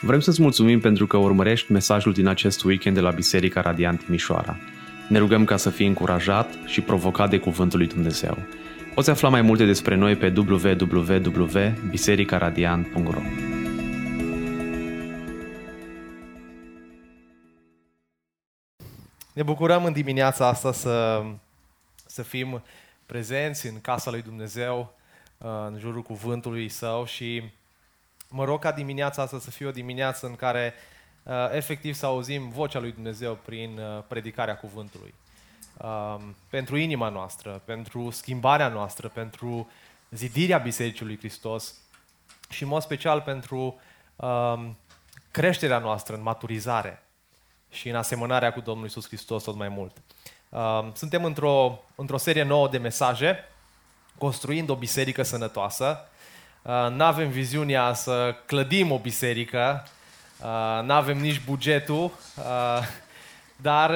Vrem să-ți mulțumim pentru că urmărești mesajul din acest weekend de la Biserica Radiant Timișoara. Ne rugăm ca să fii încurajat și provocat de Cuvântul lui Dumnezeu. Poți afla mai multe despre noi pe www.bisericaradiant.ro Ne bucurăm în dimineața asta să, să fim prezenți în casa lui Dumnezeu, în jurul cuvântului Său și Mă rog ca dimineața asta să fie o dimineață în care uh, efectiv să auzim vocea lui Dumnezeu prin uh, predicarea cuvântului. Uh, pentru inima noastră, pentru schimbarea noastră, pentru zidirea Bisericii lui Hristos și în mod special pentru uh, creșterea noastră în maturizare și în asemănarea cu Domnul Isus Hristos tot mai mult. Uh, suntem într-o, într-o serie nouă de mesaje, construind o biserică sănătoasă, Uh, nu avem viziunea să clădim o biserică, uh, nu avem nici bugetul, uh, dar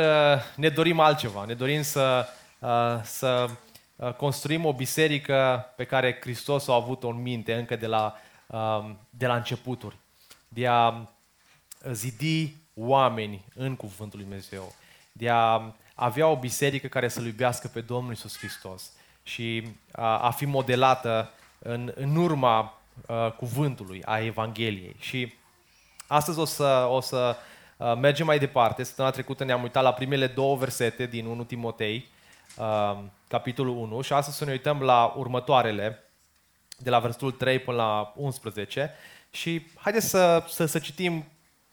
ne dorim altceva. Ne dorim să, să construim o biserică pe care Hristos a avut-o în minte încă de la, um, de la începuturi. De a zidi oameni în Cuvântul Lui Dumnezeu. De a avea o biserică care să-L iubească pe Domnul Isus Hristos și a, a fi modelată în, în urma uh, cuvântului, a Evangheliei. Și astăzi o să, o să uh, mergem mai departe. Săptămâna trecută ne-am uitat la primele două versete din 1 Timotei, uh, capitolul 1, și astăzi să ne uităm la următoarele, de la versetul 3 până la 11. Și haideți să, să, să citim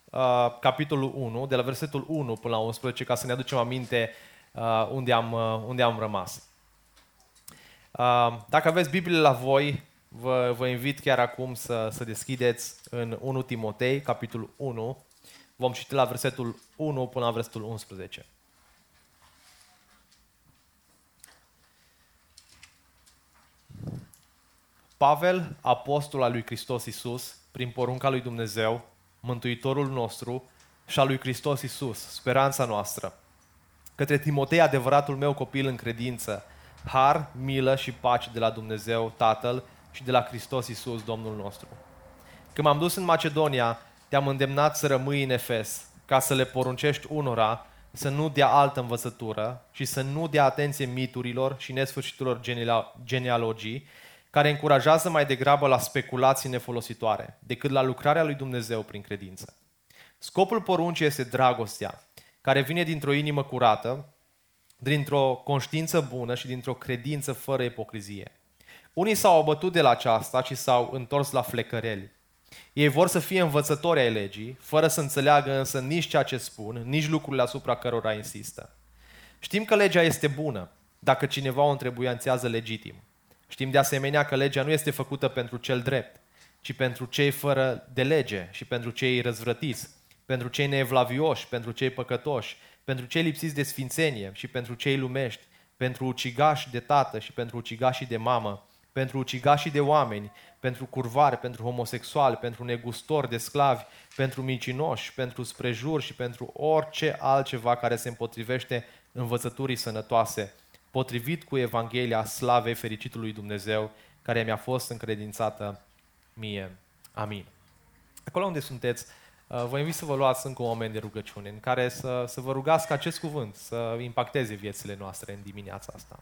uh, capitolul 1, de la versetul 1 până la 11, ca să ne aducem aminte uh, unde, am, uh, unde am rămas. Dacă aveți Biblie la voi, vă, vă invit chiar acum să, să deschideți în 1 Timotei, capitolul 1. Vom citi la versetul 1 până la versetul 11. Pavel, apostol al lui Hristos Isus, prin porunca lui Dumnezeu, Mântuitorul nostru și al lui Hristos Isus, speranța noastră, către Timotei, adevăratul meu copil în credință, har, milă și pace de la Dumnezeu Tatăl și de la Hristos Isus, Domnul nostru. Când m-am dus în Macedonia, te-am îndemnat să rămâi în Efes, ca să le poruncești unora să nu dea altă învățătură și să nu dea atenție miturilor și nesfârșiturilor genealogii, care încurajează mai degrabă la speculații nefolositoare, decât la lucrarea lui Dumnezeu prin credință. Scopul poruncii este dragostea, care vine dintr-o inimă curată, dintr-o conștiință bună și dintr-o credință fără ipocrizie. Unii s-au abătut de la aceasta și s-au întors la flecăreli. Ei vor să fie învățători ai legii, fără să înțeleagă însă nici ceea ce spun, nici lucrurile asupra cărora insistă. Știm că legea este bună, dacă cineva o întrebuianțează legitim. Știm de asemenea că legea nu este făcută pentru cel drept, ci pentru cei fără de lege și pentru cei răzvrătiți, pentru cei neevlavioși, pentru cei păcătoși, pentru cei lipsiți de sfințenie și pentru cei lumești, pentru ucigași de tată și pentru ucigașii de mamă, pentru ucigașii de oameni, pentru curvari, pentru homosexuali, pentru negustori de sclavi, pentru micinoși, pentru sprejuri și pentru orice altceva care se împotrivește învățăturii sănătoase, potrivit cu Evanghelia slavei fericitului Dumnezeu, care mi-a fost încredințată mie. Amin. Acolo unde sunteți, Uh, vă invit să vă luați încă un moment de rugăciune în care să, să vă rugați ca acest cuvânt să impacteze viețile noastre în dimineața asta.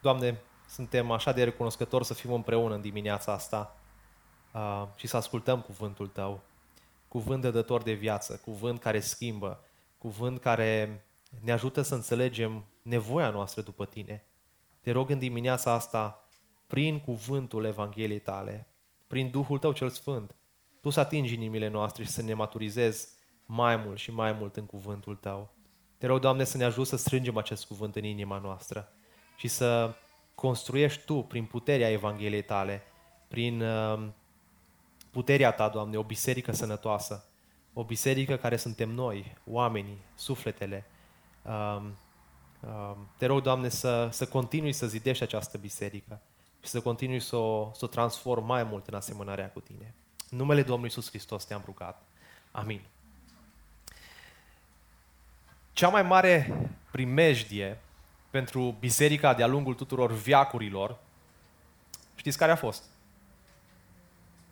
Doamne, suntem așa de recunoscători să fim împreună în dimineața asta uh, și să ascultăm cuvântul Tău. Cuvânt dător de viață, cuvânt care schimbă, cuvânt care ne ajută să înțelegem nevoia noastră după Tine. Te rog în dimineața asta, prin cuvântul Evangheliei Tale, prin Duhul Tău cel Sfânt, Tu să atingi inimile noastre și să ne maturizezi mai mult și mai mult în cuvântul Tău. Te rog, Doamne, să ne ajut să strângem acest cuvânt în inima noastră și să construiești Tu, prin puterea Evangheliei Tale, prin uh, puterea Ta, Doamne, o biserică sănătoasă, o biserică care suntem noi, oamenii, sufletele, Um, um, te rog, Doamne, să, să continui să zidești această biserică și să continui să o, să o transform mai mult în asemănarea cu Tine. În numele Domnului Iisus Hristos te-am rugat. Amin. cea mai mare primejdie pentru biserica de-a lungul tuturor viacurilor, știți care a fost?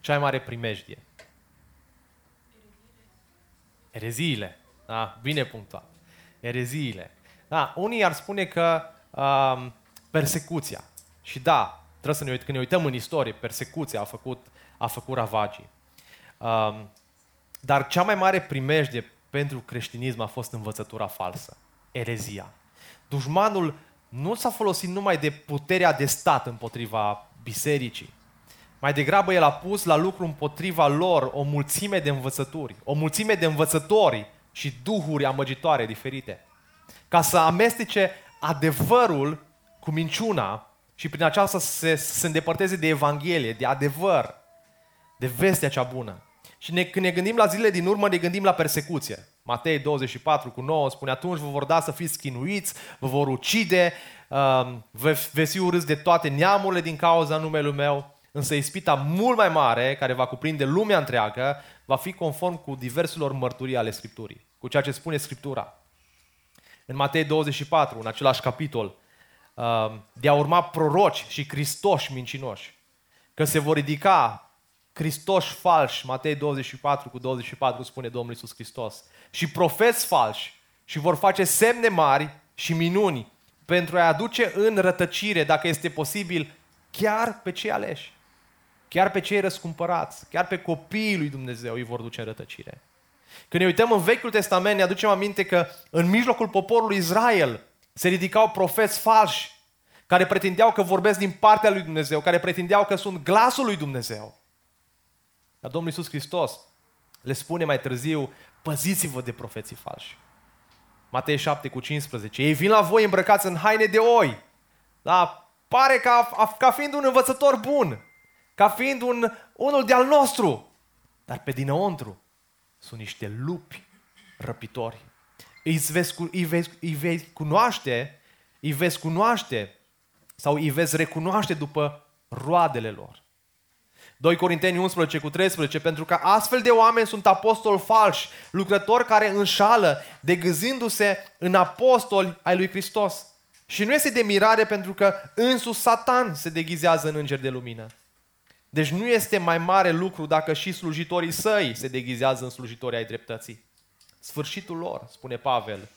Cea mai mare primejdie. Ereziile. Da, bine punctuat. Ereziile. Da, unii ar spune că um, persecuția. Și da, trebuie să ne uităm, când ne uităm în istorie, persecuția a făcut, a făcut ravagii. Um, dar cea mai mare primejdie pentru creștinism a fost învățătura falsă, erezia. Dușmanul nu s-a folosit numai de puterea de stat împotriva bisericii. Mai degrabă el a pus la lucru împotriva lor o mulțime de învățături, o mulțime de învățători și duhuri amăgitoare diferite. Ca să amestece adevărul cu minciuna și prin aceasta să se, să se îndepărteze de Evanghelie, de adevăr, de vestea cea bună. Și ne, când ne gândim la zilele din urmă, ne gândim la persecuție. Matei 24 cu 9 spune, atunci vă vor da să fiți chinuiți, vă vor ucide, um, veți fi urâți de toate neamurile din cauza numelui meu, însă ispita mult mai mare, care va cuprinde lumea întreagă, va fi conform cu diverselor mărturii ale Scripturii, cu ceea ce spune Scriptura. În Matei 24, în același capitol, um, de a urma proroci și cristoși mincinoși, că se vor ridica Cristoși falși, Matei 24 cu 24 spune Domnul Iisus Hristos, și profeți falși și vor face semne mari și minuni pentru a aduce în rătăcire, dacă este posibil, chiar pe cei aleși, chiar pe cei răscumpărați, chiar pe copiii lui Dumnezeu îi vor duce în rătăcire. Când ne uităm în Vechiul Testament, ne aducem aminte că în mijlocul poporului Israel se ridicau profeți falși care pretindeau că vorbesc din partea lui Dumnezeu, care pretindeau că sunt glasul lui Dumnezeu. Dar Domnul Iisus Hristos le spune mai târziu, păziți-vă de profeții falși. Matei 7 cu 15. Ei vin la voi îmbrăcați în haine de oi. Da? Pare ca, ca fiind un învățător bun. Ca fiind un, unul de-al nostru. Dar pe dinăuntru sunt niște lupi răpitori. Îi veți, îi, veți, îi veți cunoaște, îi veți cunoaște sau îi veți recunoaște după roadele lor. 2 Corinteni 11 cu 13, pentru că astfel de oameni sunt apostoli falși, lucrători care înșală, degâzindu-se în apostoli ai lui Hristos. Și nu este de mirare pentru că însuși Satan se deghizează în înger de lumină. Deci nu este mai mare lucru dacă și slujitorii săi se deghizează în slujitorii ai dreptății. Sfârșitul lor, spune Pavel,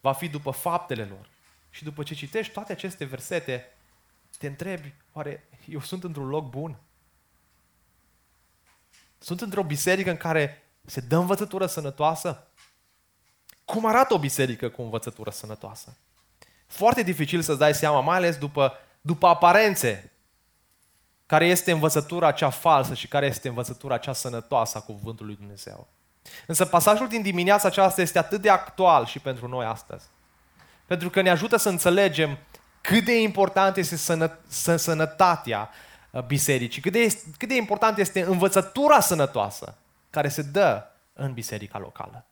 va fi după faptele lor. Și după ce citești toate aceste versete, te întrebi, oare eu sunt într-un loc bun? Sunt într-o biserică în care se dă învățătură sănătoasă? Cum arată o biserică cu învățătură sănătoasă? Foarte dificil să-ți dai seama, mai ales după, după aparențe, care este învățătura cea falsă și care este învățătura cea sănătoasă a Cuvântului Dumnezeu. Însă pasajul din dimineața aceasta este atât de actual și pentru noi astăzi. Pentru că ne ajută să înțelegem cât de important este sănă, sănătatea Uh, bisericii, cât de, cât de important este învățătura sănătoasă care se dă în biserica locală.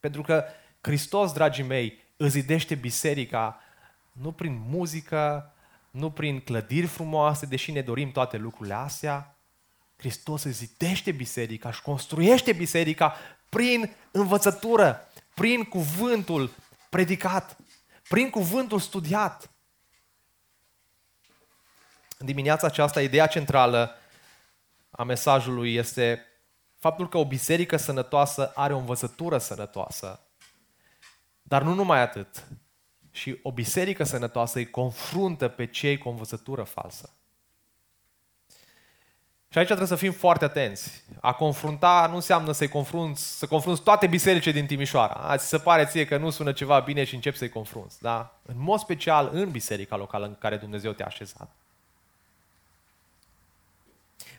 Pentru că Hristos, dragii mei, îți zidește biserica nu prin muzică, nu prin clădiri frumoase, deși ne dorim toate lucrurile astea. Hristos îți zidește biserica și construiește biserica prin învățătură, prin cuvântul predicat, prin cuvântul studiat. În dimineața aceasta, ideea centrală a mesajului este faptul că o biserică sănătoasă are o învățătură sănătoasă. Dar nu numai atât. Și o biserică sănătoasă îi confruntă pe cei cu o învățătură falsă. Și aici trebuie să fim foarte atenți. A confrunta nu înseamnă să-i confrunți, să confrunți toate bisericile din Timișoara. Ați se pare ție că nu sună ceva bine și începi să-i confrunți. Da? În mod special în biserica locală în care Dumnezeu te-a așezat.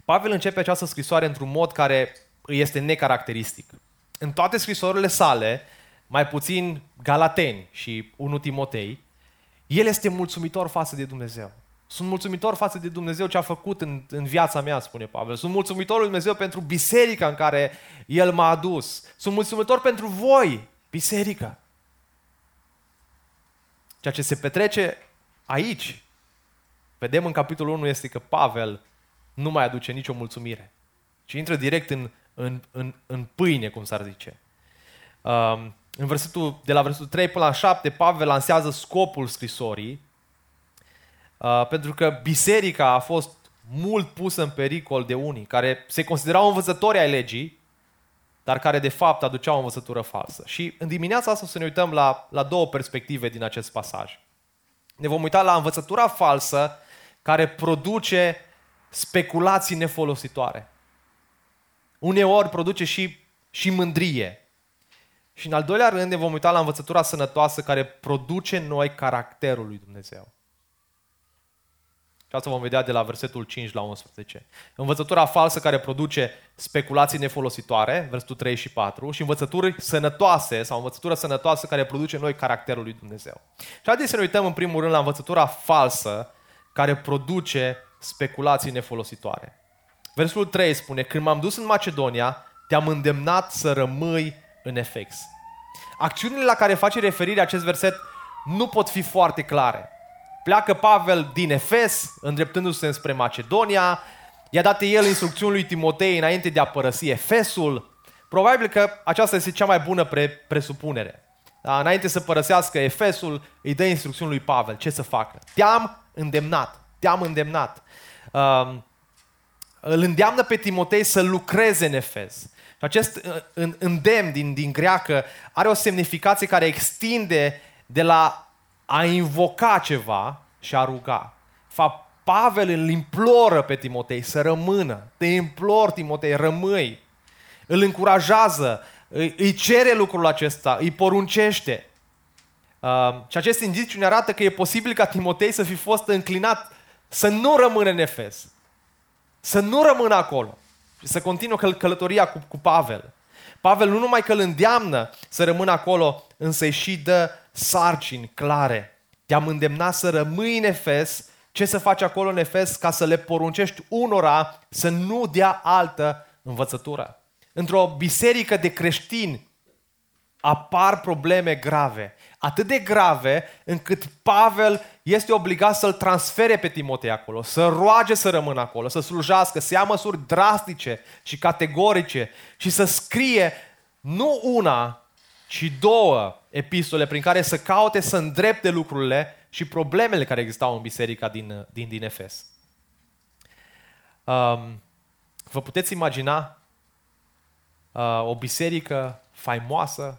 Pavel începe această scrisoare într-un mod care îi este necaracteristic. În toate scrisorile sale, mai puțin Galateni și 1 Timotei, el este mulțumitor față de Dumnezeu. Sunt mulțumitor față de Dumnezeu ce a făcut în, în viața mea, spune Pavel. Sunt mulțumitor lui Dumnezeu pentru biserica în care El m-a adus. Sunt mulțumitor pentru voi, biserică. Ceea ce se petrece aici, vedem în capitolul 1, este că Pavel nu mai aduce nicio mulțumire, ci intră direct în, în, în, în pâine, cum s-ar zice. Um, în versetul, de la versetul 3 până la 7, Pavel lansează scopul scrisorii, uh, pentru că biserica a fost mult pusă în pericol de unii, care se considerau învățători ai legii, dar care de fapt aduceau o învățătură falsă. Și în dimineața asta o să ne uităm la, la două perspective din acest pasaj. Ne vom uita la învățătura falsă care produce speculații nefolositoare. Uneori produce și, și mândrie. Și în al doilea rând ne vom uita la învățătura sănătoasă care produce noi caracterul lui Dumnezeu. Și asta vom vedea de la versetul 5 la 11. Învățătura falsă care produce speculații nefolositoare, versetul 3 și 4, și învățături sănătoase sau învățătura sănătoasă care produce noi caracterul lui Dumnezeu. Și haideți să ne uităm în primul rând la învățătura falsă care produce speculații nefolositoare. Versetul 3 spune, când m-am dus în Macedonia, te-am îndemnat să rămâi în Efex. Acțiunile la care face referire acest verset nu pot fi foarte clare. Pleacă Pavel din Efes, îndreptându-se spre Macedonia, i-a dat el instrucțiuni lui Timotei înainte de a părăsi Efesul. Probabil că aceasta este cea mai bună pre- presupunere. Da? Înainte să părăsească Efesul, îi dă instrucțiuni lui Pavel ce să facă. Te-am îndemnat, te-am îndemnat. Um, îl îndeamnă pe Timotei să lucreze în Efes. Și acest uh, îndemn din, din greacă are o semnificație care extinde de la a invoca ceva și a ruga. Fapt, Pavel îl imploră pe Timotei să rămână. Te implor, Timotei, rămâi. Îl încurajează, îi, îi cere lucrul acesta, îi poruncește. Uh, și acest indiciu ne arată că e posibil ca Timotei să fi fost înclinat să nu rămână în Efes. Să nu rămână acolo. Și să continuă căl- călătoria cu, cu Pavel. Pavel nu numai că îl îndeamnă să rămână acolo, însă îi și dă sarcini clare. Te-am îndemnat să rămâi în Efes, ce să faci acolo în Efes ca să le poruncești unora să nu dea altă învățătură. Într-o biserică de creștini apar probleme grave. Atât de grave încât Pavel este obligat să-l transfere pe Timotei acolo, să roage să rămână acolo, să slujească, să ia măsuri drastice și categorice și să scrie nu una, ci două epistole prin care să caute să îndrepte lucrurile și problemele care existau în biserica din, din, din Efes. Um, vă puteți imagina uh, o biserică faimoasă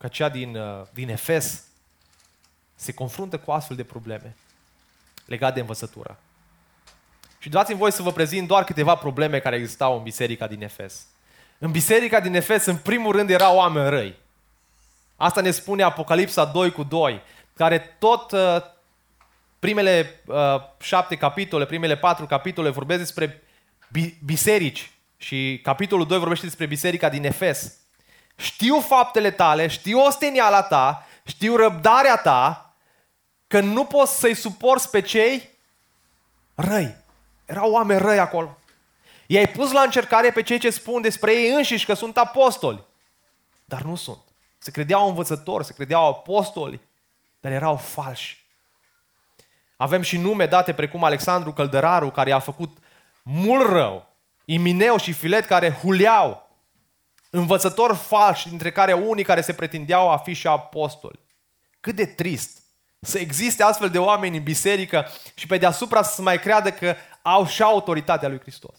ca cea din, uh, din Efes se confruntă cu astfel de probleme legate de învățătură. Și dați-mi voi să vă prezint doar câteva probleme care existau în biserica din Efes. În biserica din Efes, în primul rând, erau oameni răi. Asta ne spune Apocalipsa 2 cu 2, care tot uh, primele uh, șapte capitole, primele patru capitole vorbesc despre bi- biserici și capitolul 2 vorbește despre biserica din Efes. Știu faptele tale, știu osteniala ta, știu răbdarea ta, că nu poți să-i suporți pe cei răi. Erau oameni răi acolo. I-ai pus la încercare pe cei ce spun despre ei înșiși că sunt apostoli. Dar nu sunt. Se credeau învățători, se credeau apostoli, dar erau falși. Avem și nume date precum Alexandru Căldăraru, care a făcut mult rău, Imineu și Filet, care huleau, învățători falși, dintre care unii care se pretindeau a fi și apostoli. Cât de trist să existe astfel de oameni în biserică și pe deasupra să mai creadă că au și autoritatea lui Hristos.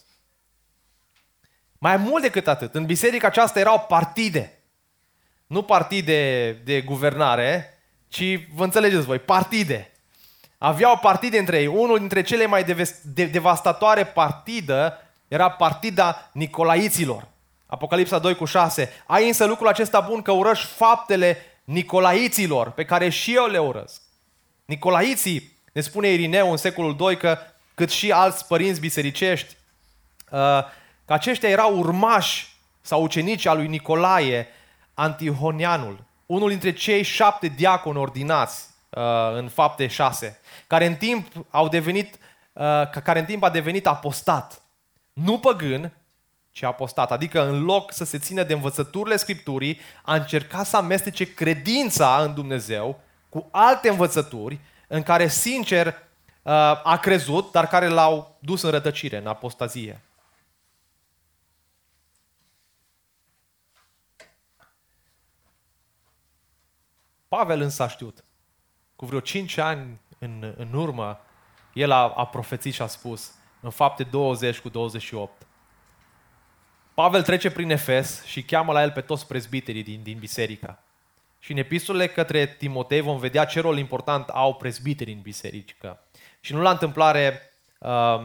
Mai mult decât atât, în biserica aceasta erau partide. Nu partide de guvernare, ci, vă înțelegeți voi, partide. Aveau partide între ei. Unul dintre cele mai devastatoare partidă era partida Nicolaiților. Apocalipsa 2 cu 6. Ai însă lucrul acesta bun că urăși faptele Nicolaiților, pe care și eu le urăsc. Nicolaiții, ne spune Irineu în secolul 2 că cât și alți părinți bisericești, uh, că aceștia erau urmași sau ucenici al lui Nicolae Antihonianul, unul dintre cei șapte diaconi ordinați uh, în fapte 6, care în timp au devenit, uh, care în timp a devenit apostat. Nu păgân, ci apostat. Adică în loc să se țină de învățăturile Scripturii, a încercat să amestece credința în Dumnezeu cu alte învățături în care, sincer, uh, a crezut, dar care l-au dus în rătăcire, în apostazie. Pavel însă a știut. Cu vreo 5 ani în, în urmă, el a, a profețit și a spus, în fapte 20 cu 28. Pavel trece prin Efes și cheamă la el pe toți prezbiterii din, din biserică. Și în epistolele către Timotei vom vedea ce rol important au prezbiterii în biserică. Și nu la întâmplare uh,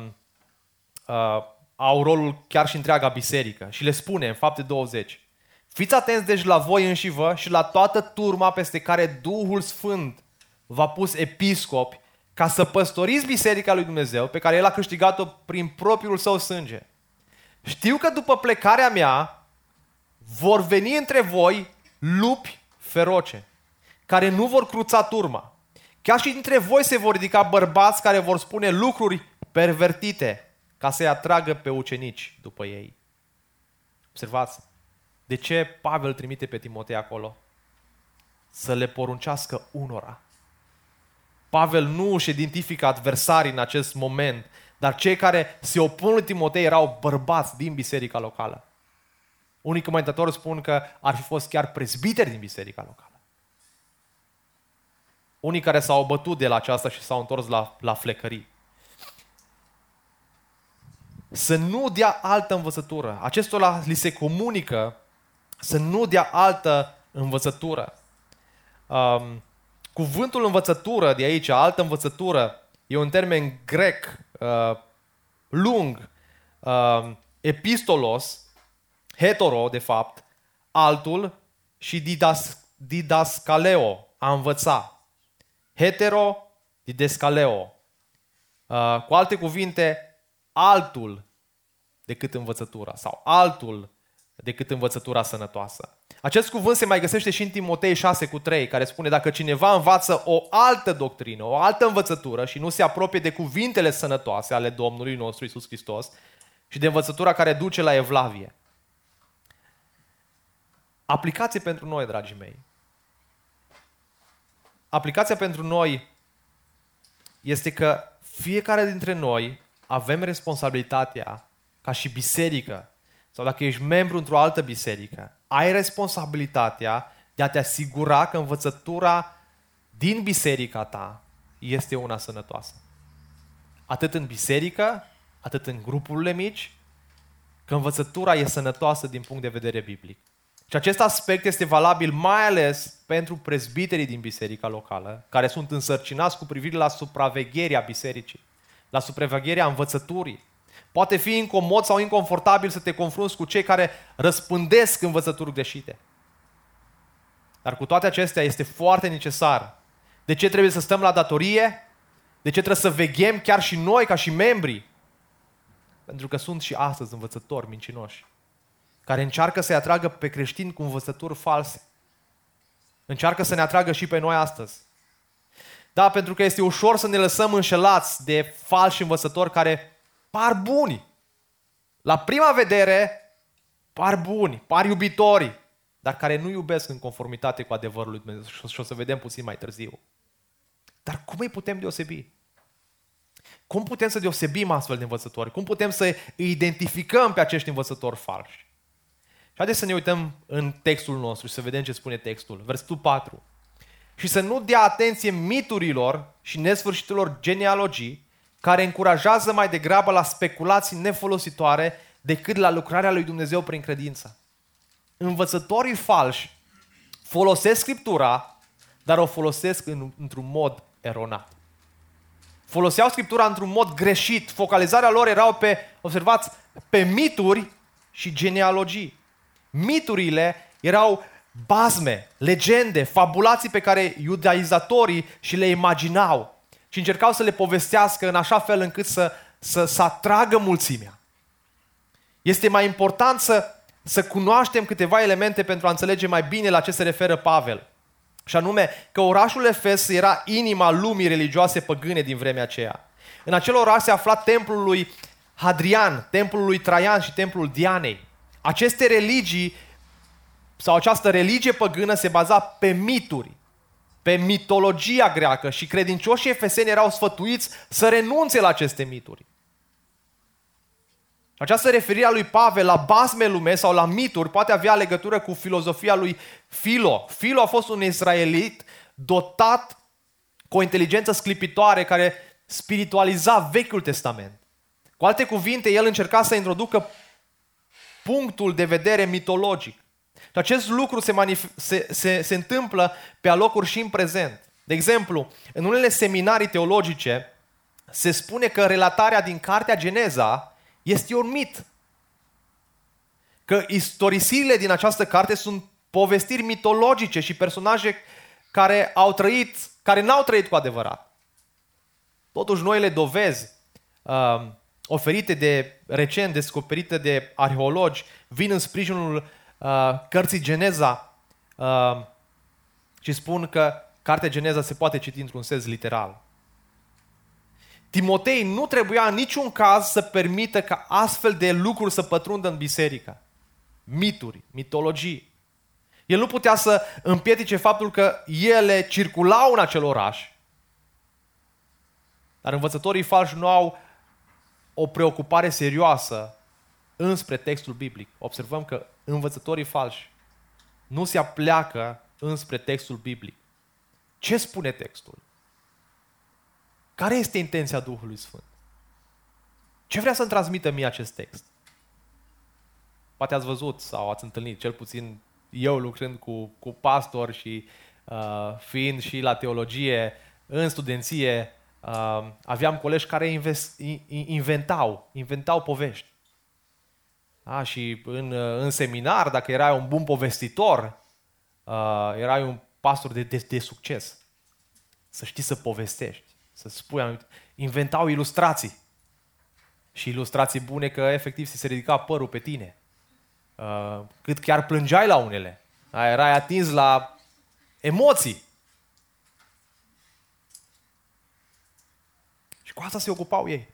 uh, au rolul chiar și întreaga biserică. Și le spune în fapte 20. Fiți atenți deci la voi înși vă și la toată turma peste care Duhul Sfânt v-a pus episcopi ca să păstoriți biserica lui Dumnezeu pe care El a câștigat-o prin propriul său sânge. Știu că după plecarea mea vor veni între voi lupi feroce, care nu vor cruța turma. Chiar și dintre voi se vor ridica bărbați care vor spune lucruri pervertite ca să-i atragă pe ucenici după ei. Observați, de ce Pavel trimite pe Timotei acolo? Să le poruncească unora. Pavel nu își identifică adversarii în acest moment, dar cei care se opun lui Timotei erau bărbați din biserica locală. Unii comentatori spun că ar fi fost chiar prezbiteri din biserica locală. Unii care s-au bătut de la aceasta și s-au întors la, la flecării. Să nu dea altă învățătură. Acestora li se comunică să nu dea altă învățătură. Um, cuvântul învățătură de aici, altă învățătură, e un termen grec uh, lung, uh, epistolos, hetero, de fapt, altul și didas, didascaleo, a învăța. Hetero, didascaleo. Uh, cu alte cuvinte, altul decât învățătura sau altul decât învățătura sănătoasă. Acest cuvânt se mai găsește și în Timotei 6 cu 3, care spune dacă cineva învață o altă doctrină, o altă învățătură și nu se apropie de cuvintele sănătoase ale Domnului nostru Isus Hristos și de învățătura care duce la evlavie. Aplicație pentru noi, dragii mei. Aplicația pentru noi este că fiecare dintre noi avem responsabilitatea ca și biserică sau dacă ești membru într-o altă biserică, ai responsabilitatea de a te asigura că învățătura din biserica ta este una sănătoasă. Atât în biserică, atât în grupurile mici, că învățătura e sănătoasă din punct de vedere biblic. Și acest aspect este valabil mai ales pentru prezbiterii din biserica locală, care sunt însărcinați cu privire la supravegherea bisericii, la supravegherea învățăturii, Poate fi incomod sau inconfortabil să te confrunți cu cei care răspândesc învățături greșite. Dar cu toate acestea este foarte necesar. De ce trebuie să stăm la datorie? De ce trebuie să veghem chiar și noi ca și membri? Pentru că sunt și astăzi învățători mincinoși care încearcă să-i atragă pe creștini cu învățături false. Încearcă să ne atragă și pe noi astăzi. Da, pentru că este ușor să ne lăsăm înșelați de falși învățători care par buni. La prima vedere, par buni, par iubitori, dar care nu iubesc în conformitate cu adevărul lui Dumnezeu. Și o să vedem puțin mai târziu. Dar cum îi putem deosebi? Cum putem să deosebim astfel de învățători? Cum putem să îi identificăm pe acești învățători falși? Și haideți să ne uităm în textul nostru și să vedem ce spune textul. Versetul 4. Și să nu dea atenție miturilor și nesfârșitelor genealogii, care încurajează mai degrabă la speculații nefolositoare decât la lucrarea lui Dumnezeu prin credință. Învățătorii falși folosesc Scriptura, dar o folosesc în, într-un mod eronat. Foloseau Scriptura într-un mod greșit. Focalizarea lor erau pe, observați, pe mituri și genealogii. Miturile erau bazme, legende, fabulații pe care iudaizatorii și le imaginau și încercau să le povestească în așa fel încât să, să, să atragă mulțimea. Este mai important să, să cunoaștem câteva elemente pentru a înțelege mai bine la ce se referă Pavel. Și anume că orașul Efes era inima lumii religioase păgâne din vremea aceea. În acel oraș se afla templul lui Hadrian, templul lui Traian și templul Dianei. Aceste religii sau această religie păgână se baza pe mituri, pe mitologia greacă și credincioșii efeseni erau sfătuiți să renunțe la aceste mituri. Această referire a lui Pavel la basme lume sau la mituri poate avea legătură cu filozofia lui Filo. Filo a fost un israelit dotat cu o inteligență sclipitoare care spiritualiza Vechiul Testament. Cu alte cuvinte, el încerca să introducă punctul de vedere mitologic. Și acest lucru se, manif- se, se, se întâmplă pe alocuri și în prezent. De exemplu, în unele seminarii teologice se spune că relatarea din Cartea Geneza este un mit. Că istorisirile din această carte sunt povestiri mitologice și personaje care au trăit, care n-au trăit cu adevărat. Totuși, noile dovezi uh, oferite de recent, descoperite de arheologi, vin în sprijinul uh, cărții Geneza uh, și spun că cartea Geneza se poate citi într-un sens literal. Timotei nu trebuia în niciun caz să permită ca astfel de lucruri să pătrundă în biserică. Mituri, mitologii. El nu putea să împiedice faptul că ele circulau în acel oraș. Dar învățătorii falși nu au o preocupare serioasă înspre textul biblic. Observăm că învățătorii falși nu se apleacă înspre textul biblic. Ce spune textul? Care este intenția Duhului Sfânt? Ce vrea să-mi transmită mie acest text? Poate ați văzut sau ați întâlnit, cel puțin eu lucrând cu, cu pastor și uh, fiind și la teologie, în studenție, uh, aveam colegi care invest, inventau, inventau povești. A, și în, uh, în seminar, dacă erai un bun povestitor, uh, erai un pastor de, de, de succes. Să știi să povestești să spui anumite, inventau ilustrații. Și ilustrații bune că efectiv se ridica părul pe tine. Uh, cât chiar plângeai la unele. Erai atins la emoții. Și cu asta se ocupau ei.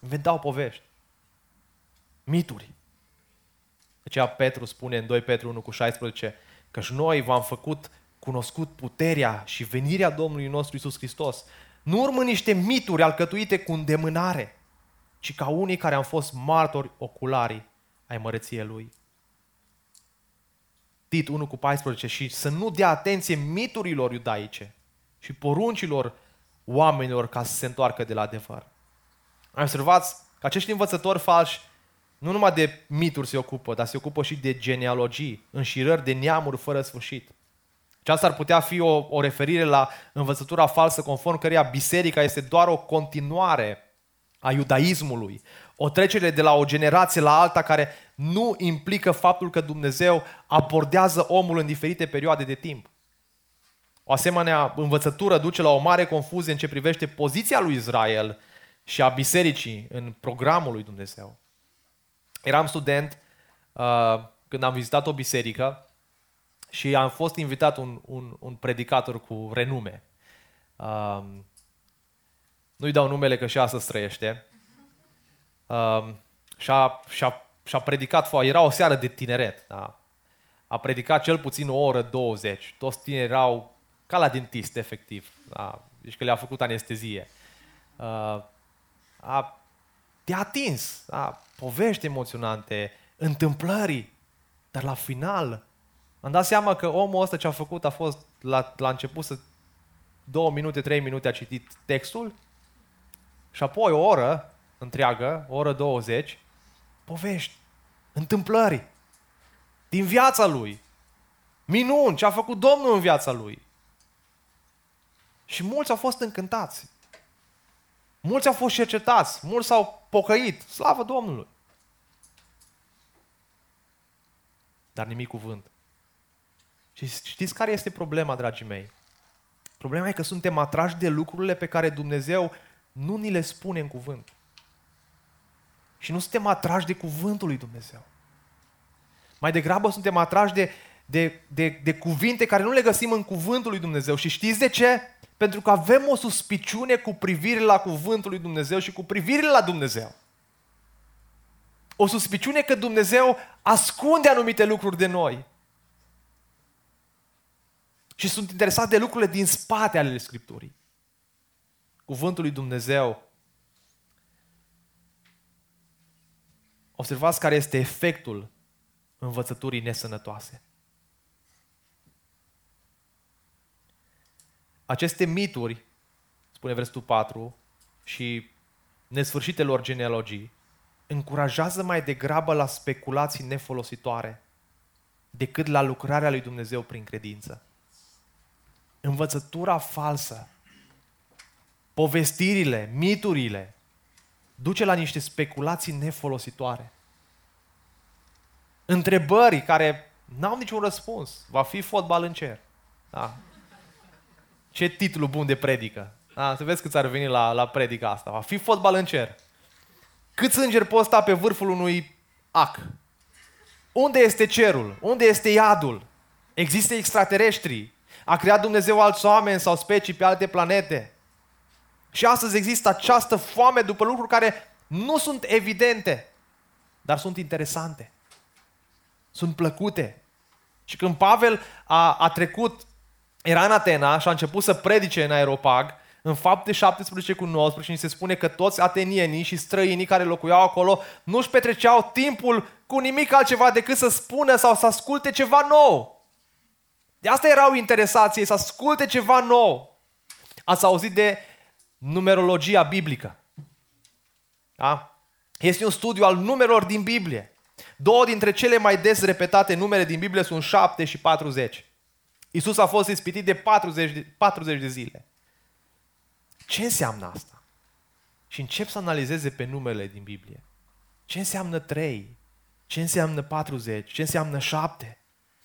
Inventau povești. Mituri. De aceea Petru spune în 2 Petru 1 cu 16 că și noi v-am făcut cunoscut puterea și venirea Domnului nostru Isus Hristos, nu urmă niște mituri alcătuite cu îndemânare, ci ca unii care am fost martori oculari ai măreției Lui. Tit 1 cu 14 și să nu dea atenție miturilor iudaice și poruncilor oamenilor ca să se întoarcă de la adevăr. Ai observați că acești învățători falși nu numai de mituri se ocupă, dar se ocupă și de genealogii, înșirări de neamuri fără sfârșit. Aceasta ar putea fi o, o referire la învățătura falsă conform căreia biserica este doar o continuare a iudaismului, o trecere de la o generație la alta care nu implică faptul că Dumnezeu abordează omul în diferite perioade de timp. O asemenea învățătură duce la o mare confuzie în ce privește poziția lui Israel și a bisericii în programul lui Dumnezeu. Eram student uh, când am vizitat o biserică și am fost invitat un, un, un predicator cu renume. Um, nu-i dau numele că și astăzi trăiește. Um, și-a, și-a, și-a predicat, era o seară de tineret. Da? A predicat cel puțin o oră 20. Toți tineri erau ca la dentist, efectiv. Da? Deci că le-a făcut anestezie. Uh, a, te-a atins. Da? Povești emoționante, întâmplări. Dar la final am dat seama că omul ăsta ce a făcut a fost la, la început să două minute, trei minute a citit textul și apoi o oră întreagă, o oră 20, povești, întâmplări din viața lui. Minuni, ce a făcut Domnul în viața lui. Și mulți au fost încântați. Mulți au fost cercetați, mulți s-au pocăit. Slavă Domnului! Dar nimic cuvânt. Și știți care este problema, dragii mei? Problema e că suntem atrași de lucrurile pe care Dumnezeu nu ni le spune în cuvânt. Și nu suntem atrași de cuvântul lui Dumnezeu. Mai degrabă suntem atrași de, de, de, de cuvinte care nu le găsim în cuvântul lui Dumnezeu. Și știți de ce? Pentru că avem o suspiciune cu privire la cuvântul lui Dumnezeu și cu privire la Dumnezeu. O suspiciune că Dumnezeu ascunde anumite lucruri de noi și sunt interesat de lucrurile din spate ale Scripturii. Cuvântul lui Dumnezeu Observați care este efectul învățăturii nesănătoase. Aceste mituri, spune versetul 4, și nesfârșitelor genealogii, încurajează mai degrabă la speculații nefolositoare decât la lucrarea lui Dumnezeu prin credință. Învățătura falsă, povestirile, miturile, duce la niște speculații nefolositoare. Întrebări care n-au niciun răspuns. Va fi fotbal în cer. Da. Ce titlu bun de predică. Da, să vezi cât ar veni la, la predica asta. Va fi fotbal în cer. Câți îngeri pot sta pe vârful unui ac? Unde este cerul? Unde este iadul? Există extraterestri? A creat Dumnezeu alți oameni sau specii pe alte planete? Și astăzi există această foame după lucruri care nu sunt evidente, dar sunt interesante. Sunt plăcute. Și când Pavel a, a trecut, era în Atena și a început să predice în Aeropag, în fapte 17 cu 19 și se spune că toți atenienii și străinii care locuiau acolo nu își petreceau timpul cu nimic altceva decât să spună sau să asculte ceva nou. De asta erau interesați ei, să asculte ceva nou. Ați auzit de numerologia biblică. Da? Este un studiu al numerelor din Biblie. Două dintre cele mai des repetate numere din Biblie sunt 7 și 40. Isus a fost ispitit de 40 de, 40 de zile. Ce înseamnă asta? Și încep să analizeze pe numele din Biblie. Ce înseamnă 3? Ce înseamnă 40? Ce înseamnă 7?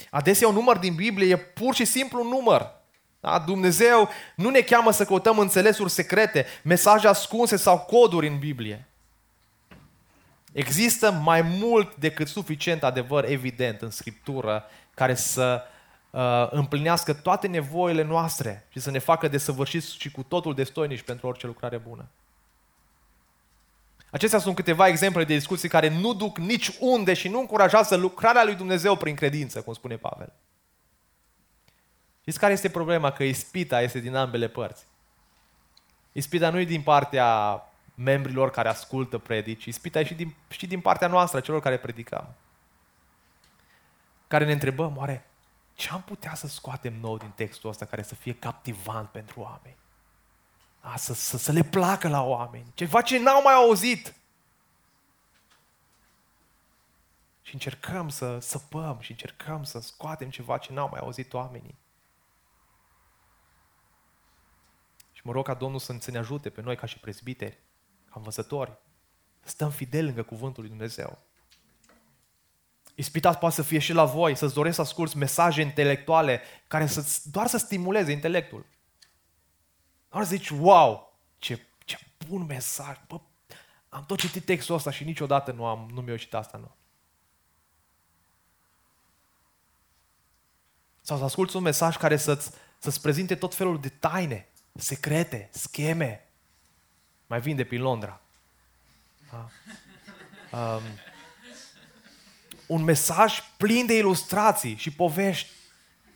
Adesea un număr din Biblie e pur și simplu un număr. Da? Dumnezeu nu ne cheamă să căutăm înțelesuri secrete, mesaje ascunse sau coduri în Biblie. Există mai mult decât suficient adevăr evident în Scriptură care să uh, împlinească toate nevoile noastre și să ne facă desăvârșiți și cu totul destoinici pentru orice lucrare bună. Acestea sunt câteva exemple de discuții care nu duc nici unde și nu încurajează lucrarea lui Dumnezeu prin credință, cum spune Pavel. Știți care este problema? Că ispita este din ambele părți. Ispita nu e din partea membrilor care ascultă predici, ispita e și din, și din partea noastră, celor care predicăm. Care ne întrebăm, oare ce am putea să scoatem nou din textul ăsta care să fie captivant pentru oameni? A, să, să, să le placă la oameni. Ceva ce n-au mai auzit. Și încercăm să săpăm și încercăm să scoatem ceva ce n-au mai auzit oamenii. Și mă rog ca Domnul să ne ajute pe noi ca și prezbiteri, ca învățători, să stăm fideli lângă Cuvântul lui Dumnezeu. Ispitat poate să fie și la voi, să-ți doresc să asculți mesaje intelectuale care să doar să stimuleze intelectul. Doar să zici, wow, ce, ce bun mesaj, bă, am tot citit textul ăsta și niciodată nu, am, nu mi-a citit asta, nu. Sau să asculți un mesaj care să-ți, să-ți prezinte tot felul de taine, secrete, scheme. Mai vin de prin Londra. Da? Um, un mesaj plin de ilustrații și povești.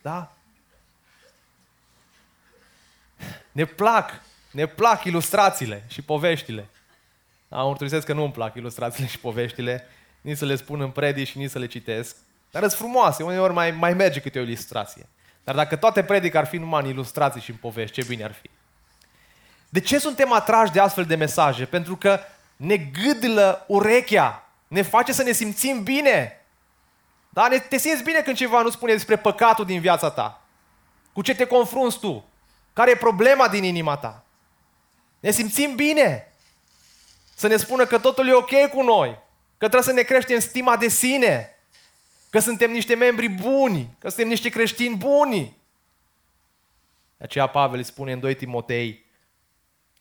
Da? Ne plac, ne plac ilustrațiile și poveștile. Am mărturisesc că nu îmi plac ilustrațiile și poveștile, nici să le spun în predici și nici să le citesc. Dar sunt frumoase, uneori mai, mai merge câte o ilustrație. Dar dacă toate predic ar fi numai în ilustrații și în povești, ce bine ar fi. De ce suntem atrași de astfel de mesaje? Pentru că ne gâdlă urechea, ne face să ne simțim bine. Da? Ne, te simți bine când ceva nu spune despre păcatul din viața ta. Cu ce te confrunți tu? Care e problema din inima ta? Ne simțim bine. Să ne spună că totul e ok cu noi. Că trebuie să ne creștem stima de sine. Că suntem niște membri buni. Că suntem niște creștini buni. De aceea Pavel îi spune în 2 Timotei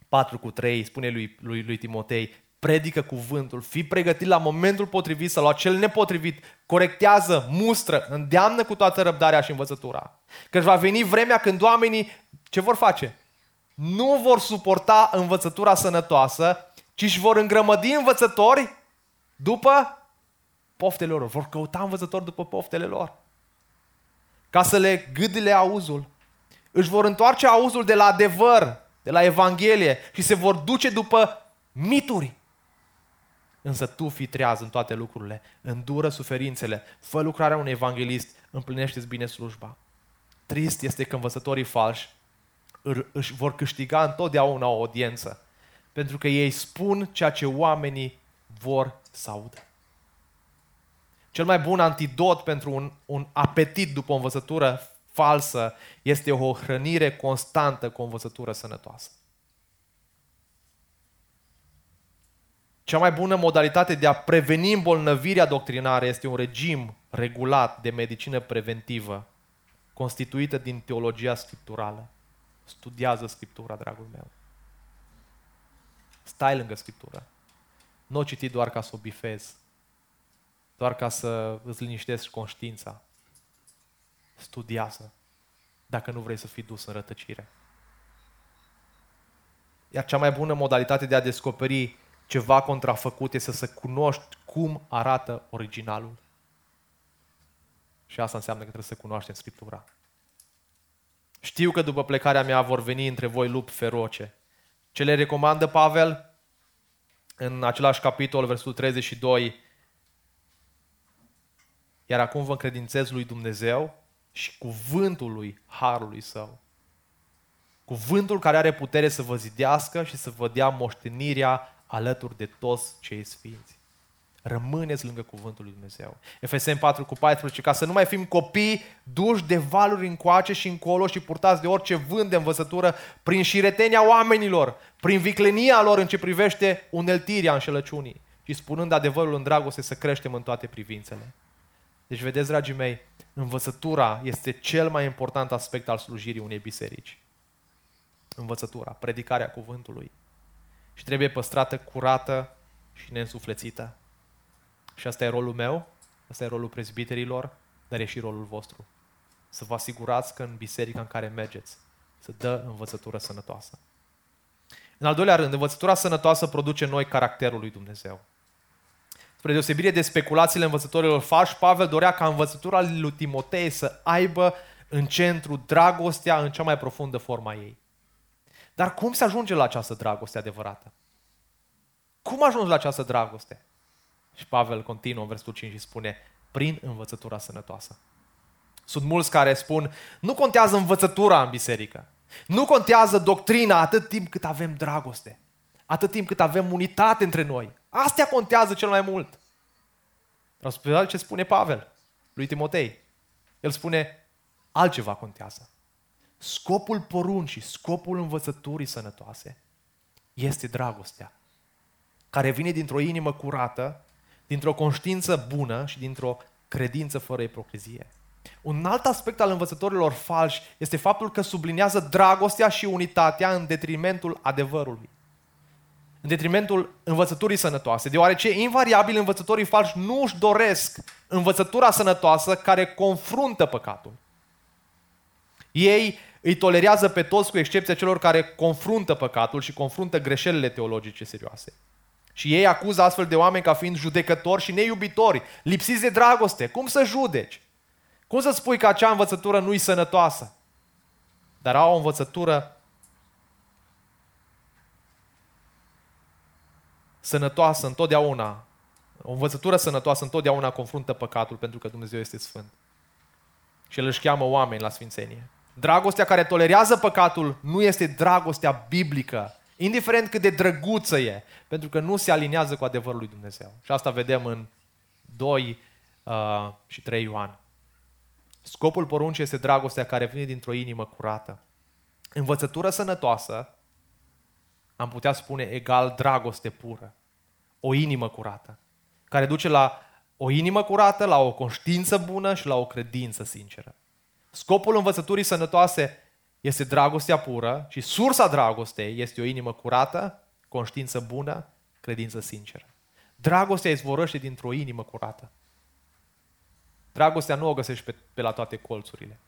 4 cu 3, spune lui, lui, lui Timotei, predică cuvântul, fii pregătit la momentul potrivit sau la cel nepotrivit, corectează, mustră, îndeamnă cu toată răbdarea și învățătura. Că va veni vremea când oamenii ce vor face? Nu vor suporta învățătura sănătoasă, ci își vor îngrămădi învățători după poftele lor. Vor căuta învățători după poftele lor. Ca să le gâdile auzul. Își vor întoarce auzul de la adevăr, de la Evanghelie și se vor duce după mituri. Însă tu fi treaz în toate lucrurile, îndură suferințele, fă lucrarea unui evanghelist, împlinește-ți bine slujba. Trist este că învățătorii falși își vor câștiga întotdeauna o audiență, pentru că ei spun ceea ce oamenii vor să audă. Cel mai bun antidot pentru un, un apetit după o învățătură falsă este o hrănire constantă cu o învățătură sănătoasă. Cea mai bună modalitate de a preveni îmbolnăvirea doctrinară este un regim regulat de medicină preventivă, constituită din teologia scripturală. Studiază Scriptura, dragul meu. Stai lângă Scriptură. Nu o citi doar ca să o bifezi, doar ca să îți liniștești conștiința. Studiază, dacă nu vrei să fii dus în rătăcire. Iar cea mai bună modalitate de a descoperi ceva contrafăcut este să cunoști cum arată originalul. Și asta înseamnă că trebuie să cunoaștem Scriptura. Știu că după plecarea mea vor veni între voi lupi feroce. Ce le recomandă Pavel? În același capitol, versetul 32, iar acum vă încredințez lui Dumnezeu și cuvântul lui Harului Său. Cuvântul care are putere să vă zidească și să vă dea moștenirea alături de toți cei sfinți. Rămâneți lângă cuvântul lui Dumnezeu. Efeseni 4 cu 14, ca să nu mai fim copii duși de valuri încoace și încolo și purtați de orice vânt de învățătură prin șiretenia oamenilor, prin viclenia lor în ce privește uneltirea înșelăciunii și spunând adevărul în dragoste să creștem în toate privințele. Deci, vedeți, dragii mei, învățătura este cel mai important aspect al slujirii unei biserici. Învățătura, predicarea cuvântului. Și trebuie păstrată curată și neînsuflețită. Și asta e rolul meu, asta e rolul prezbiterilor, dar e și rolul vostru. Să vă asigurați că în biserica în care mergeți să dă învățătură sănătoasă. În al doilea rând, învățătura sănătoasă produce noi caracterul lui Dumnezeu. Spre deosebire de speculațiile învățătorilor falși, Pavel dorea ca învățătura lui Timotei să aibă în centru dragostea în cea mai profundă forma ei. Dar cum se ajunge la această dragoste adevărată? Cum ajungi la această dragoste? Și Pavel continuă în versetul 5 și spune, prin învățătura sănătoasă. Sunt mulți care spun, nu contează învățătura în biserică. Nu contează doctrina atât timp cât avem dragoste. Atât timp cât avem unitate între noi. Astea contează cel mai mult. Dar ce spune Pavel lui Timotei. El spune, altceva contează. Scopul poruncii, scopul învățăturii sănătoase este dragostea, care vine dintr-o inimă curată dintr-o conștiință bună și dintr-o credință fără ipocrizie. Un alt aspect al învățătorilor falși este faptul că sublinează dragostea și unitatea în detrimentul adevărului. În detrimentul învățăturii sănătoase, deoarece invariabil învățătorii falși nu își doresc învățătura sănătoasă care confruntă păcatul. Ei îi tolerează pe toți cu excepția celor care confruntă păcatul și confruntă greșelile teologice serioase. Și ei acuză astfel de oameni ca fiind judecători și neiubitori, lipsiți de dragoste. Cum să judeci? Cum să spui că acea învățătură nu-i sănătoasă? Dar au o învățătură sănătoasă întotdeauna. O învățătură sănătoasă întotdeauna confruntă păcatul pentru că Dumnezeu este sfânt. Și El își cheamă oameni la sfințenie. Dragostea care tolerează păcatul nu este dragostea biblică, Indiferent cât de drăguță e, pentru că nu se aliniază cu adevărul lui Dumnezeu. Și asta vedem în 2 uh, și 3 Ioan. Scopul poruncii este dragostea care vine dintr-o inimă curată. Învățătură sănătoasă, am putea spune egal dragoste pură. O inimă curată, care duce la o inimă curată, la o conștiință bună și la o credință sinceră. Scopul învățăturii sănătoase este dragostea pură și sursa dragostei este o inimă curată, conștiință bună, credință sinceră. Dragostea izvorăște dintr-o inimă curată. Dragostea nu o găsești pe, pe la toate colțurile.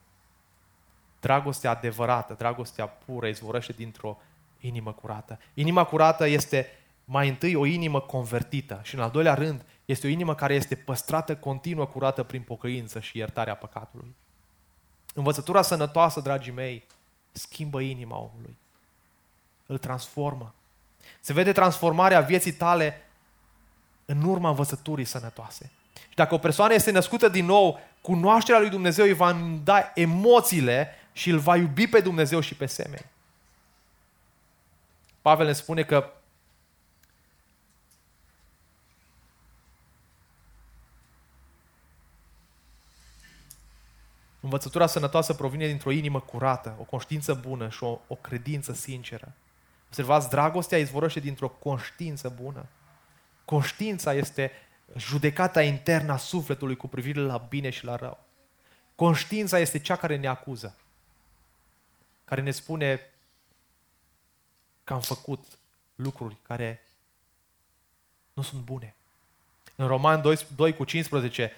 Dragostea adevărată, dragostea pură izvorăște dintr-o inimă curată. Inima curată este mai întâi o inimă convertită și în al doilea rând este o inimă care este păstrată continuă curată prin pocăință și iertarea păcatului. Învățătura sănătoasă, dragii mei, schimbă inima omului. Îl transformă. Se vede transformarea vieții tale în urma învățăturii sănătoase. Și dacă o persoană este născută din nou, cunoașterea lui Dumnezeu îi va da emoțiile și îl va iubi pe Dumnezeu și pe semeni. Pavel ne spune că Învățătura sănătoasă provine dintr-o inimă curată, o conștiință bună și o, o credință sinceră. Observați, dragostea izvorăște dintr-o conștiință bună. Conștiința este judecata internă a sufletului cu privire la bine și la rău. Conștiința este cea care ne acuză, care ne spune că am făcut lucruri care nu sunt bune. În Roman 2, 2 cu 15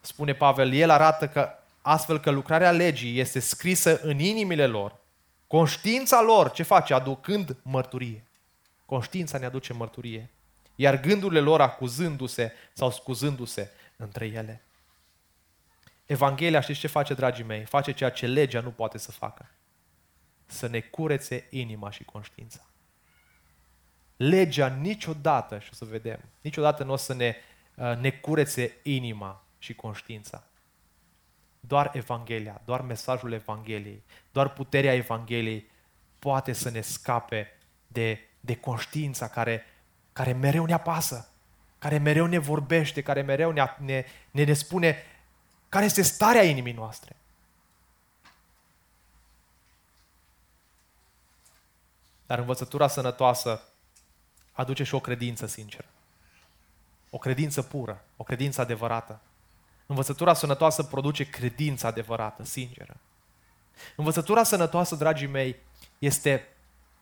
spune Pavel, el arată că astfel că lucrarea legii este scrisă în inimile lor, conștiința lor ce face? Aducând mărturie. Conștiința ne aduce mărturie. Iar gândurile lor acuzându-se sau scuzându-se între ele. Evanghelia știți ce face, dragii mei? Face ceea ce legea nu poate să facă. Să ne curețe inima și conștiința. Legea niciodată, și o să vedem, niciodată nu o să ne, uh, ne curețe inima și conștiința. Doar Evanghelia, doar mesajul Evangheliei, doar puterea Evangheliei poate să ne scape de, de conștiința care, care mereu ne apasă, care mereu ne vorbește, care mereu ne, ne, ne, ne spune care este starea inimii noastre. Dar învățătura sănătoasă aduce și o credință sinceră. O credință pură, o credință adevărată. Învățătura sănătoasă produce credință adevărată, sinceră. Învățătura sănătoasă, dragii mei, este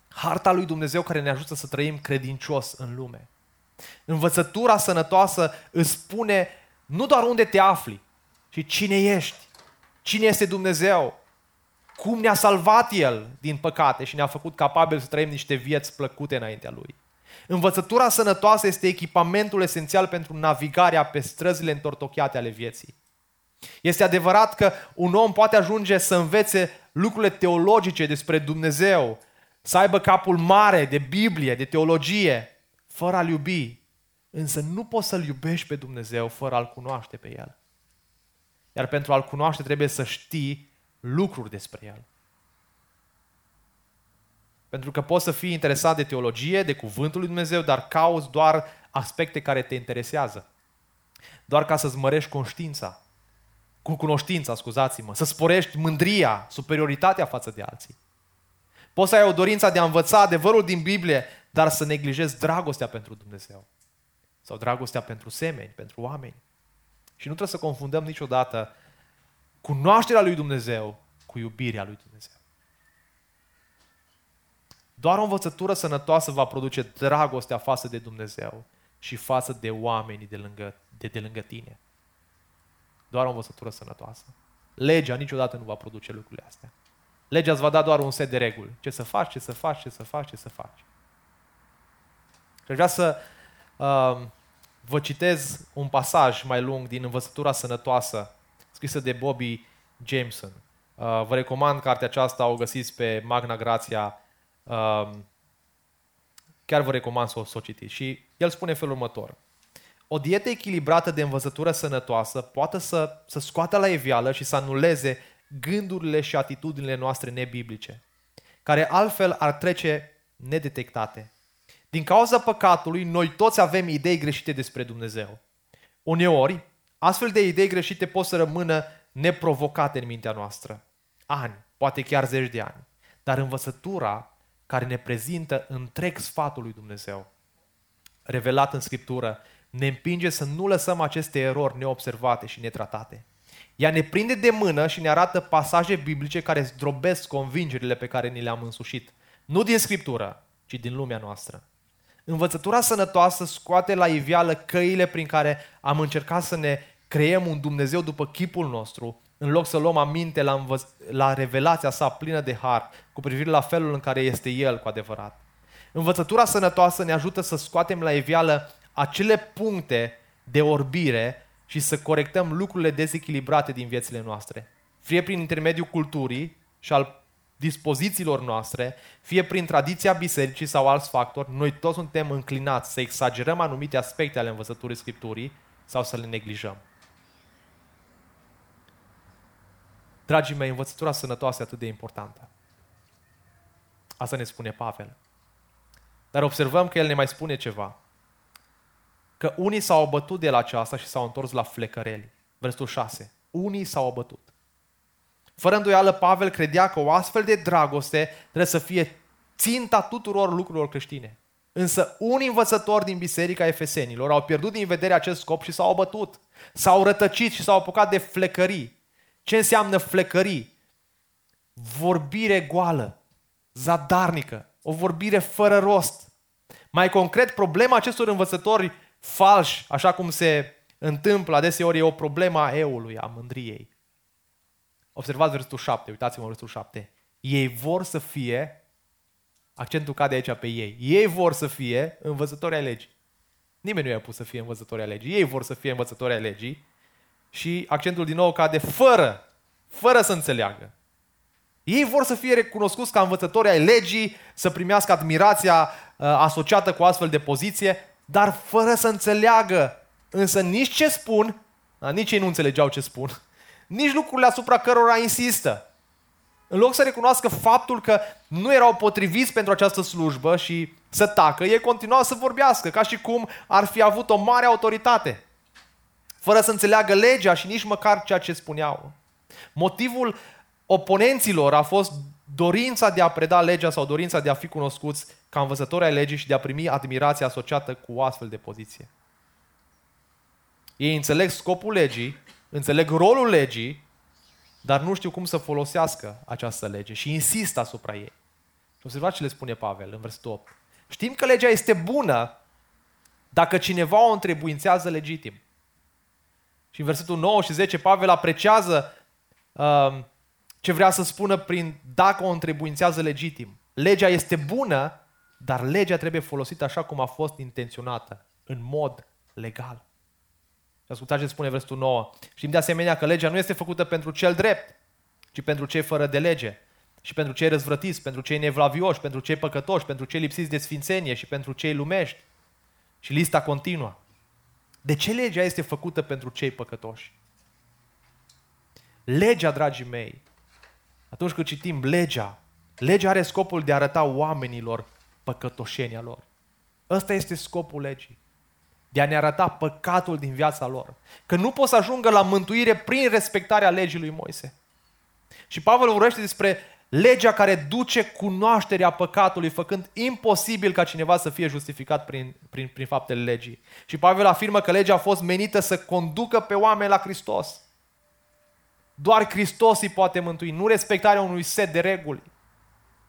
harta lui Dumnezeu care ne ajută să trăim credincios în lume. Învățătura sănătoasă îți spune nu doar unde te afli, ci cine ești, cine este Dumnezeu, cum ne-a salvat El din păcate și ne-a făcut capabil să trăim niște vieți plăcute înaintea Lui. Învățătura sănătoasă este echipamentul esențial pentru navigarea pe străzile întortocheate ale vieții. Este adevărat că un om poate ajunge să învețe lucrurile teologice despre Dumnezeu, să aibă capul mare de Biblie, de teologie, fără a-L iubi. Însă nu poți să-L iubești pe Dumnezeu fără a-L cunoaște pe El. Iar pentru a-L cunoaște trebuie să știi lucruri despre El. Pentru că poți să fii interesat de teologie, de cuvântul lui Dumnezeu, dar cauți doar aspecte care te interesează. Doar ca să-ți mărești conștiința. Cu cunoștința, scuzați-mă. Să sporești mândria, superioritatea față de alții. Poți să ai o dorință de a învăța adevărul din Biblie, dar să neglijezi dragostea pentru Dumnezeu. Sau dragostea pentru semeni, pentru oameni. Și nu trebuie să confundăm niciodată cunoașterea lui Dumnezeu cu iubirea lui Dumnezeu. Doar o învățătură sănătoasă va produce dragostea față de Dumnezeu și față de oamenii de lângă, de, de lângă tine. Doar o învățătură sănătoasă. Legea niciodată nu va produce lucrurile astea. Legea îți va da doar un set de reguli. Ce să faci, ce să faci, ce să faci, ce să faci. Și aș vrea să uh, vă citez un pasaj mai lung din Învățătura Sănătoasă, scrisă de Bobby Jameson. Uh, vă recomand cartea aceasta, o găsiți pe Magna Grația Um, chiar vă recomand să o, să o citiți. Și el spune felul următor. O dietă echilibrată de învățătură sănătoasă poate să, să scoată la evială și să anuleze gândurile și atitudinile noastre nebiblice, care altfel ar trece nedetectate. Din cauza păcatului, noi toți avem idei greșite despre Dumnezeu. Uneori, astfel de idei greșite pot să rămână neprovocate în mintea noastră. Ani, poate chiar zeci de ani. Dar învățătura care ne prezintă întreg sfatul lui Dumnezeu, revelat în Scriptură, ne împinge să nu lăsăm aceste erori neobservate și netratate. Ea ne prinde de mână și ne arată pasaje biblice care zdrobesc convingerile pe care ni le-am însușit. Nu din Scriptură, ci din lumea noastră. Învățătura sănătoasă scoate la iveală căile prin care am încercat să ne creăm un Dumnezeu după chipul nostru, în loc să luăm aminte la, învăț- la revelația sa plină de har cu privire la felul în care este El cu adevărat. Învățătura sănătoasă ne ajută să scoatem la evială acele puncte de orbire și să corectăm lucrurile dezechilibrate din viețile noastre. Fie prin intermediul culturii și al dispozițiilor noastre, fie prin tradiția bisericii sau alți factori, noi toți suntem înclinați să exagerăm anumite aspecte ale învățăturii Scripturii sau să le neglijăm. Dragii mei, învățătura sănătoasă e atât de importantă. Asta ne spune Pavel. Dar observăm că el ne mai spune ceva. Că unii s-au abătut de la aceasta și s-au întors la flecăreli. Versetul 6. Unii s-au abătut. Fără îndoială, Pavel credea că o astfel de dragoste trebuie să fie ținta tuturor lucrurilor creștine. Însă unii învățători din Biserica Efesenilor au pierdut din vedere acest scop și s-au abătut. S-au rătăcit și s-au apucat de flecării. Ce înseamnă flecării? Vorbire goală, zadarnică, o vorbire fără rost. Mai concret, problema acestor învățători falși, așa cum se întâmplă adeseori, e o problemă a eului, a mândriei. Observați versetul 7, uitați-mă versetul 7. Ei vor să fie, accentul cade aici pe ei, ei vor să fie învățători ai legii. Nimeni nu i-a pus să fie învățători ai legii, ei vor să fie învățători ai legii și accentul din nou cade fără, fără să înțeleagă. Ei vor să fie recunoscuți ca învățători ai legii, să primească admirația uh, asociată cu astfel de poziție, dar fără să înțeleagă însă nici ce spun, da, nici ei nu înțelegeau ce spun, nici lucrurile asupra cărora insistă. În loc să recunoască faptul că nu erau potriviți pentru această slujbă și să tacă, ei continuau să vorbească, ca și cum ar fi avut o mare autoritate, fără să înțeleagă legea și nici măcar ceea ce spuneau. Motivul oponenților a fost dorința de a preda legea sau dorința de a fi cunoscuți ca învățători ai legii și de a primi admirația asociată cu o astfel de poziție. Ei înțeleg scopul legii, înțeleg rolul legii, dar nu știu cum să folosească această lege și insistă asupra ei. Și observați ce le spune Pavel în versetul 8. Știm că legea este bună dacă cineva o întrebuințează legitim. Și în versetul 9 și 10 Pavel apreciază uh, ce vrea să spună prin dacă o întrebuințează legitim. Legea este bună, dar legea trebuie folosită așa cum a fost intenționată, în mod legal. Și ascultați ce spune versetul 9. Știm de asemenea că legea nu este făcută pentru cel drept, ci pentru cei fără de lege. Și pentru cei răzvrătiți, pentru cei nevlavioși, pentru cei păcătoși, pentru cei lipsiți de sfințenie și pentru cei lumești. Și lista continuă. De ce legea este făcută pentru cei păcătoși? Legea, dragii mei, atunci când citim legea, legea are scopul de a arăta oamenilor păcătoșenia lor. Ăsta este scopul legii de a ne arăta păcatul din viața lor. Că nu pot să ajungă la mântuire prin respectarea legii lui Moise. Și Pavel vorbește despre legea care duce cunoașterea păcatului, făcând imposibil ca cineva să fie justificat prin, prin, prin faptele legii. Și Pavel afirmă că legea a fost menită să conducă pe oameni la Hristos. Doar Hristos îi poate mântui, nu respectarea unui set de reguli.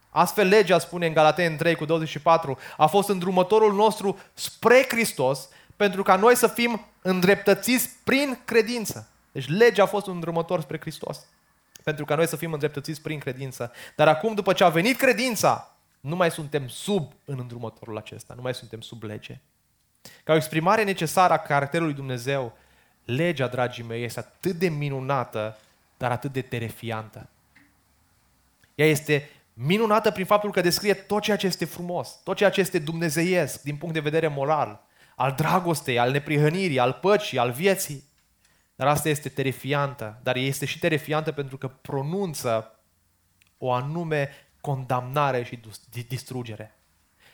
Astfel legea, spune în Galaten 3 cu 24, a fost îndrumătorul nostru spre Hristos pentru ca noi să fim îndreptățiți prin credință. Deci legea a fost un îndrumător spre Hristos. Pentru ca noi să fim îndreptățiți prin credință. Dar acum, după ce a venit credința, nu mai suntem sub în îndrumătorul acesta, nu mai suntem sub lege. Ca o exprimare necesară a caracterului Dumnezeu, legea, dragii mei, este atât de minunată, dar atât de terefiantă. Ea este minunată prin faptul că descrie tot ceea ce este frumos, tot ceea ce este dumnezeiesc din punct de vedere moral, al dragostei, al neprihănirii, al păcii, al vieții. Dar asta este terifiantă, dar este și terifiantă pentru că pronunță o anume condamnare și distrugere.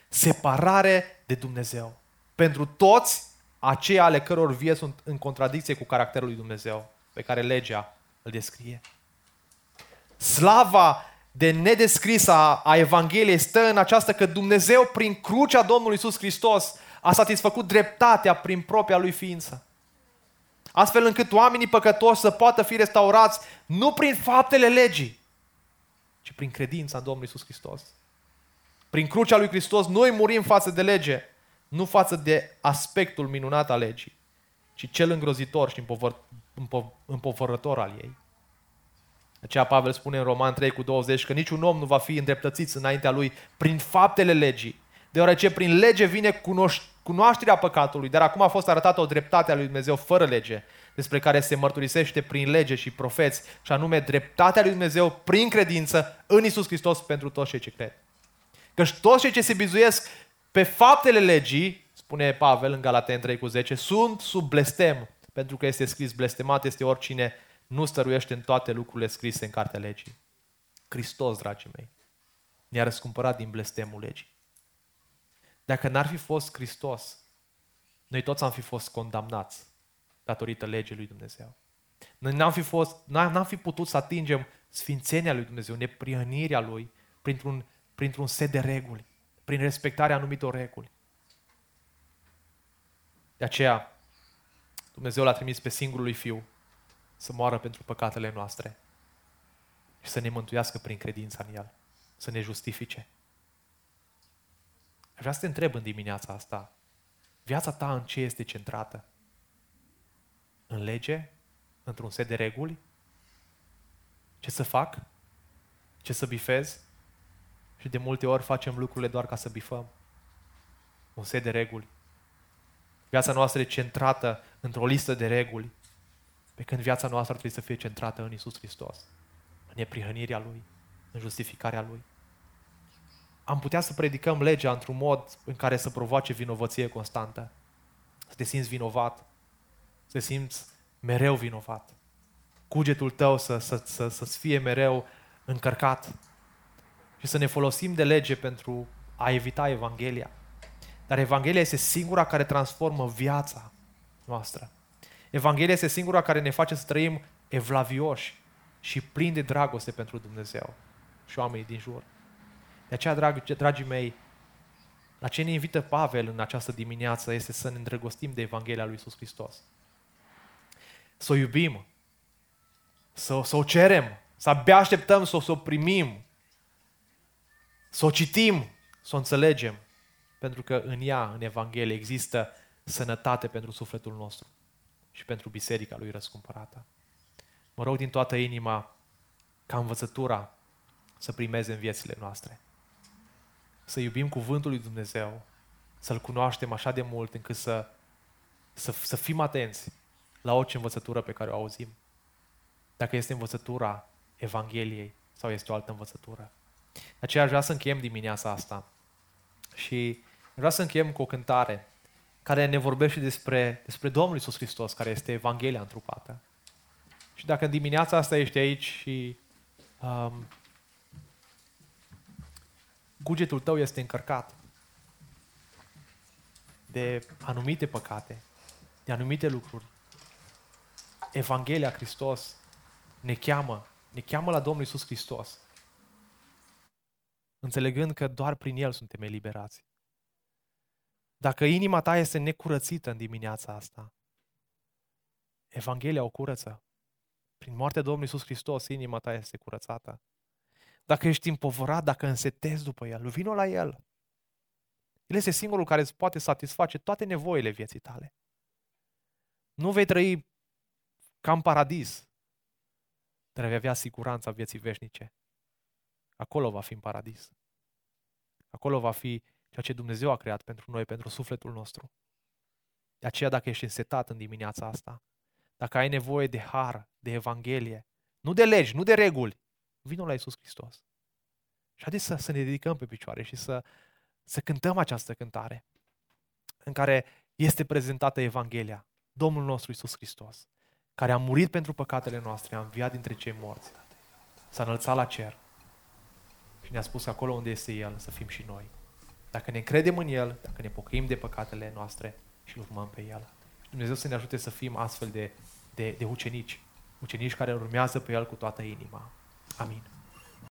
Separare de Dumnezeu. Pentru toți aceia ale căror vieți sunt în contradicție cu caracterul lui Dumnezeu, pe care legea îl descrie. Slava de nedescrisă a Evangheliei stă în aceasta că Dumnezeu, prin crucea Domnului Isus Hristos, a satisfăcut dreptatea prin propria lui ființă. Astfel încât oamenii păcătoși să poată fi restaurați nu prin faptele legii, ci prin credința în Domnul Isus Hristos. Prin crucea lui Hristos noi murim față de lege, nu față de aspectul minunat al legii, ci cel îngrozitor și împovăr, împo, împovărător al ei. Aceea Pavel spune în Roman 3 cu 20 că niciun om nu va fi îndreptățit înaintea lui prin faptele legii, deoarece prin lege vine cunoș- cunoașterea păcatului, dar acum a fost arătată o dreptate a lui Dumnezeu fără lege, despre care se mărturisește prin lege și profeți, și anume dreptatea lui Dumnezeu prin credință în Isus Hristos pentru toți cei ce cred. Căci toți cei ce se bizuiesc pe faptele legii, spune Pavel în Galaten 3 cu 10, sunt sub blestem, pentru că este scris, blestemat este oricine nu stăruiește în toate lucrurile scrise în cartea legii. Hristos, dragii mei, ne-a răscumpărat din blestemul legii. Dacă n-ar fi fost Hristos, noi toți am fi fost condamnați datorită legii lui Dumnezeu. Noi n-am fi, fost, n-am fi putut să atingem sfințenia lui Dumnezeu, neprihănirea lui, printr-un, printr-un set de reguli, prin respectarea anumitor reguli. De aceea, Dumnezeu l-a trimis pe singurul lui Fiu să moară pentru păcatele noastre și să ne mântuiască prin credința în El, să ne justifice. Vreau să te întreb în dimineața asta, viața ta în ce este centrată? În lege? Într-un set de reguli? Ce să fac? Ce să bifez? Și de multe ori facem lucrurile doar ca să bifăm. Un set de reguli. Viața noastră e centrată într-o listă de reguli, pe când viața noastră ar trebui să fie centrată în Isus Hristos, în neprihănirea Lui, în justificarea Lui. Am putea să predicăm legea într-un mod în care să provoace vinovăție constantă. Să te simți vinovat, să te simți mereu vinovat. Cugetul tău să, să, să, să fie mereu încărcat și să ne folosim de lege pentru a evita Evanghelia. Dar Evanghelia este singura care transformă viața noastră. Evanghelia este singura care ne face să trăim evlavioși și plini de dragoste pentru Dumnezeu și oamenii din jur. De aceea, dragi, dragii mei, la ce ne invită Pavel în această dimineață este să ne îndrăgostim de Evanghelia lui Iisus Hristos. Să o iubim, să, să o cerem, să abia așteptăm să o, să o primim, să o citim, să o înțelegem, pentru că în ea, în Evanghelie, există sănătate pentru sufletul nostru și pentru biserica lui răscumpărată. Mă rog din toată inima ca învățătura să primeze în viețile noastre. Să iubim cuvântul lui Dumnezeu, să-L cunoaștem așa de mult încât să, să, să fim atenți la orice învățătură pe care o auzim. Dacă este învățătura Evangheliei sau este o altă învățătură. De aceea aș vrea să încheiem dimineața asta și vreau să încheiem cu o cântare care ne vorbește despre, despre Domnul Isus Hristos, care este Evanghelia întrupată. Și dacă în dimineața asta ești aici și um, cugetul tău este încărcat de anumite păcate, de anumite lucruri, Evanghelia Hristos ne cheamă, ne cheamă la Domnul Isus Hristos, înțelegând că doar prin El suntem eliberați. Dacă inima ta este necurățită în dimineața asta, Evanghelia o curăță. Prin moartea Domnului Iisus Hristos, inima ta este curățată. Dacă ești împovărat, dacă însetezi după El, vino la El. El este singurul care îți poate satisface toate nevoile vieții tale. Nu vei trăi ca în paradis, dar vei avea siguranța vieții veșnice. Acolo va fi în paradis. Acolo va fi ceea ce Dumnezeu a creat pentru noi, pentru sufletul nostru. De aceea, dacă ești însetat în dimineața asta, dacă ai nevoie de har, de Evanghelie, nu de legi, nu de reguli, vină la Iisus Hristos. Și haideți să, să ne dedicăm pe picioare și să, să cântăm această cântare în care este prezentată Evanghelia, Domnul nostru Iisus Hristos, care a murit pentru păcatele noastre, a înviat dintre cei morți, s-a înălțat la cer și ne-a spus acolo unde este El să fim și noi. Dacă ne încredem în El, dacă ne pocăim de păcatele noastre și îl urmăm pe El. Și Dumnezeu să ne ajute să fim astfel de, de, de ucenici, ucenici care urmează pe El cu toată inima. Amin.